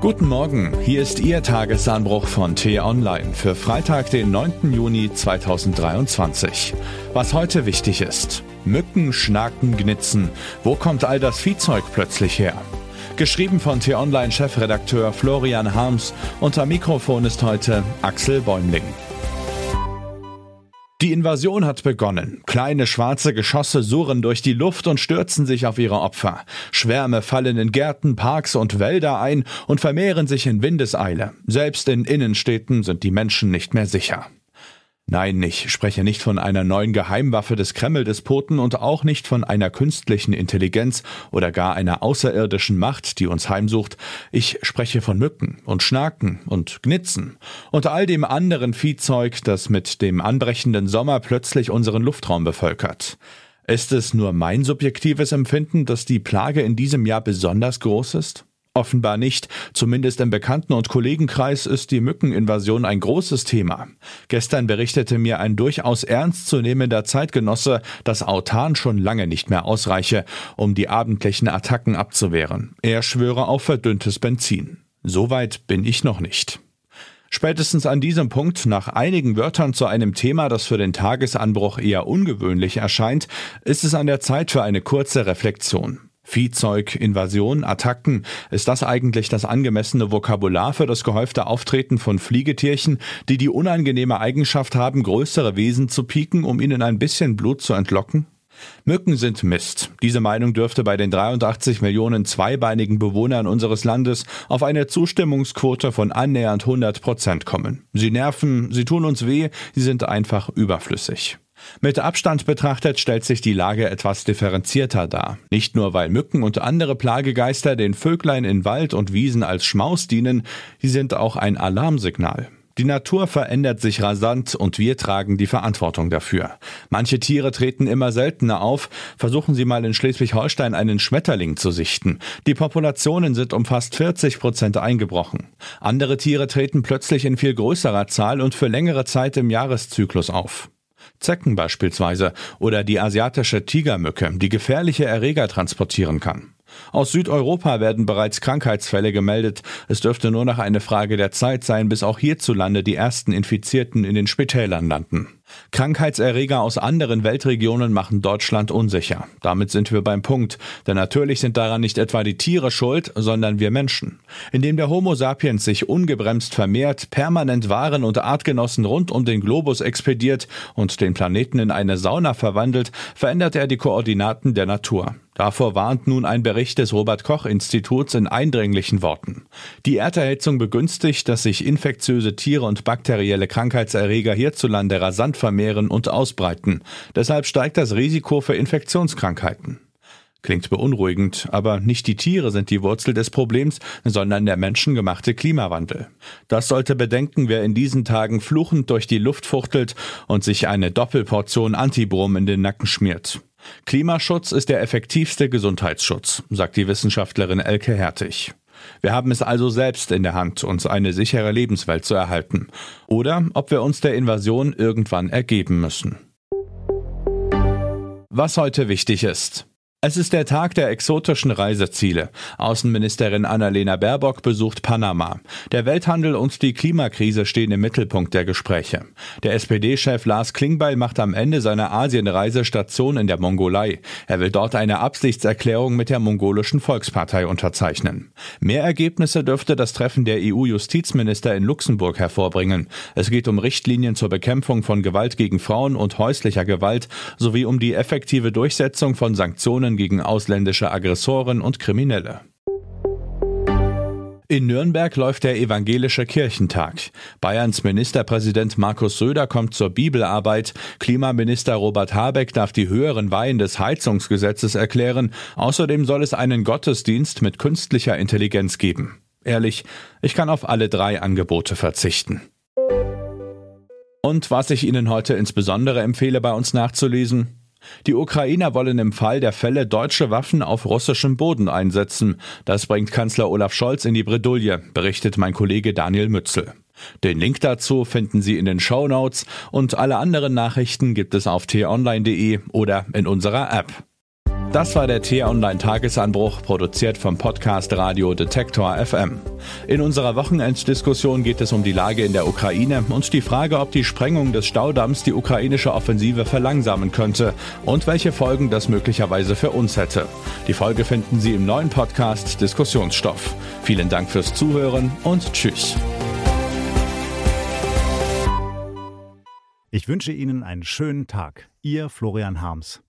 Guten Morgen, hier ist Ihr Tagesanbruch von T-Online für Freitag, den 9. Juni 2023. Was heute wichtig ist. Mücken, Schnaken, Gnitzen. Wo kommt all das Viehzeug plötzlich her? Geschrieben von T-Online-Chefredakteur Florian Harms. Unter Mikrofon ist heute Axel Bäumling. Die Invasion hat begonnen. Kleine schwarze Geschosse surren durch die Luft und stürzen sich auf ihre Opfer. Schwärme fallen in Gärten, Parks und Wälder ein und vermehren sich in Windeseile. Selbst in Innenstädten sind die Menschen nicht mehr sicher. Nein, ich spreche nicht von einer neuen Geheimwaffe des Kreml-Despoten und auch nicht von einer künstlichen Intelligenz oder gar einer außerirdischen Macht, die uns heimsucht. Ich spreche von Mücken und Schnaken und Gnitzen und all dem anderen Viehzeug, das mit dem anbrechenden Sommer plötzlich unseren Luftraum bevölkert. Ist es nur mein subjektives Empfinden, dass die Plage in diesem Jahr besonders groß ist? Offenbar nicht. Zumindest im Bekannten- und Kollegenkreis ist die Mückeninvasion ein großes Thema. Gestern berichtete mir ein durchaus ernstzunehmender Zeitgenosse, dass Autan schon lange nicht mehr ausreiche, um die abendlichen Attacken abzuwehren. Er schwöre auf verdünntes Benzin. Soweit bin ich noch nicht. Spätestens an diesem Punkt, nach einigen Wörtern zu einem Thema, das für den Tagesanbruch eher ungewöhnlich erscheint, ist es an der Zeit für eine kurze Reflexion. Viehzeug, Invasion, Attacken, ist das eigentlich das angemessene Vokabular für das gehäufte Auftreten von Fliegetierchen, die die unangenehme Eigenschaft haben, größere Wesen zu pieken, um ihnen ein bisschen Blut zu entlocken? Mücken sind Mist. Diese Meinung dürfte bei den 83 Millionen zweibeinigen Bewohnern unseres Landes auf eine Zustimmungsquote von annähernd 100 Prozent kommen. Sie nerven, sie tun uns weh, sie sind einfach überflüssig. Mit Abstand betrachtet stellt sich die Lage etwas differenzierter dar. Nicht nur, weil Mücken und andere Plagegeister den Vöglein in Wald und Wiesen als Schmaus dienen, sie sind auch ein Alarmsignal. Die Natur verändert sich rasant und wir tragen die Verantwortung dafür. Manche Tiere treten immer seltener auf. Versuchen Sie mal in Schleswig-Holstein einen Schmetterling zu sichten. Die Populationen sind um fast 40 Prozent eingebrochen. Andere Tiere treten plötzlich in viel größerer Zahl und für längere Zeit im Jahreszyklus auf. Zecken beispielsweise oder die asiatische Tigermücke, die gefährliche Erreger transportieren kann. Aus Südeuropa werden bereits Krankheitsfälle gemeldet. Es dürfte nur noch eine Frage der Zeit sein, bis auch hierzulande die ersten Infizierten in den Spitälern landen. Krankheitserreger aus anderen Weltregionen machen Deutschland unsicher. Damit sind wir beim Punkt, denn natürlich sind daran nicht etwa die Tiere schuld, sondern wir Menschen. Indem der Homo sapiens sich ungebremst vermehrt, permanent Waren und Artgenossen rund um den Globus expediert und den Planeten in eine Sauna verwandelt, verändert er die Koordinaten der Natur. Davor warnt nun ein Bericht des Robert Koch Instituts in eindringlichen Worten. Die Erderhitzung begünstigt, dass sich infektiöse Tiere und bakterielle Krankheitserreger hierzulande rasant vermehren und ausbreiten. Deshalb steigt das Risiko für Infektionskrankheiten. Klingt beunruhigend, aber nicht die Tiere sind die Wurzel des Problems, sondern der menschengemachte Klimawandel. Das sollte bedenken, wer in diesen Tagen fluchend durch die Luft fuchtelt und sich eine Doppelportion Antibrom in den Nacken schmiert. Klimaschutz ist der effektivste Gesundheitsschutz, sagt die Wissenschaftlerin Elke Hertig. Wir haben es also selbst in der Hand, uns eine sichere Lebenswelt zu erhalten. Oder ob wir uns der Invasion irgendwann ergeben müssen. Was heute wichtig ist. Es ist der Tag der exotischen Reiseziele. Außenministerin Annalena Baerbock besucht Panama. Der Welthandel und die Klimakrise stehen im Mittelpunkt der Gespräche. Der SPD-Chef Lars Klingbeil macht am Ende seiner Asienreise Station in der Mongolei. Er will dort eine Absichtserklärung mit der mongolischen Volkspartei unterzeichnen. Mehr Ergebnisse dürfte das Treffen der EU-Justizminister in Luxemburg hervorbringen. Es geht um Richtlinien zur Bekämpfung von Gewalt gegen Frauen und häuslicher Gewalt sowie um die effektive Durchsetzung von Sanktionen Sanktionen gegen ausländische Aggressoren und Kriminelle. In Nürnberg läuft der Evangelische Kirchentag. Bayerns Ministerpräsident Markus Söder kommt zur Bibelarbeit. Klimaminister Robert Habeck darf die höheren Weihen des Heizungsgesetzes erklären. Außerdem soll es einen Gottesdienst mit künstlicher Intelligenz geben. Ehrlich, ich kann auf alle drei Angebote verzichten. Und was ich Ihnen heute insbesondere empfehle, bei uns nachzulesen, die Ukrainer wollen im Fall der Fälle deutsche Waffen auf russischem Boden einsetzen. Das bringt Kanzler Olaf Scholz in die Bredouille, berichtet mein Kollege Daniel Mützel. Den Link dazu finden Sie in den Show Notes und alle anderen Nachrichten gibt es auf t-online.de oder in unserer App. Das war der T-Online-Tagesanbruch, produziert vom Podcast Radio Detektor FM. In unserer Wochenenddiskussion geht es um die Lage in der Ukraine und die Frage, ob die Sprengung des Staudamms die ukrainische Offensive verlangsamen könnte und welche Folgen das möglicherweise für uns hätte. Die Folge finden Sie im neuen Podcast Diskussionsstoff. Vielen Dank fürs Zuhören und Tschüss. Ich wünsche Ihnen einen schönen Tag. Ihr Florian Harms.